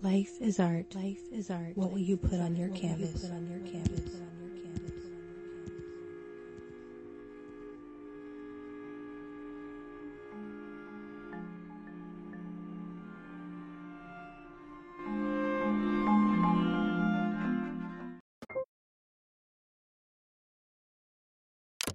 Life is art. Life is art. What will you put on your canvas?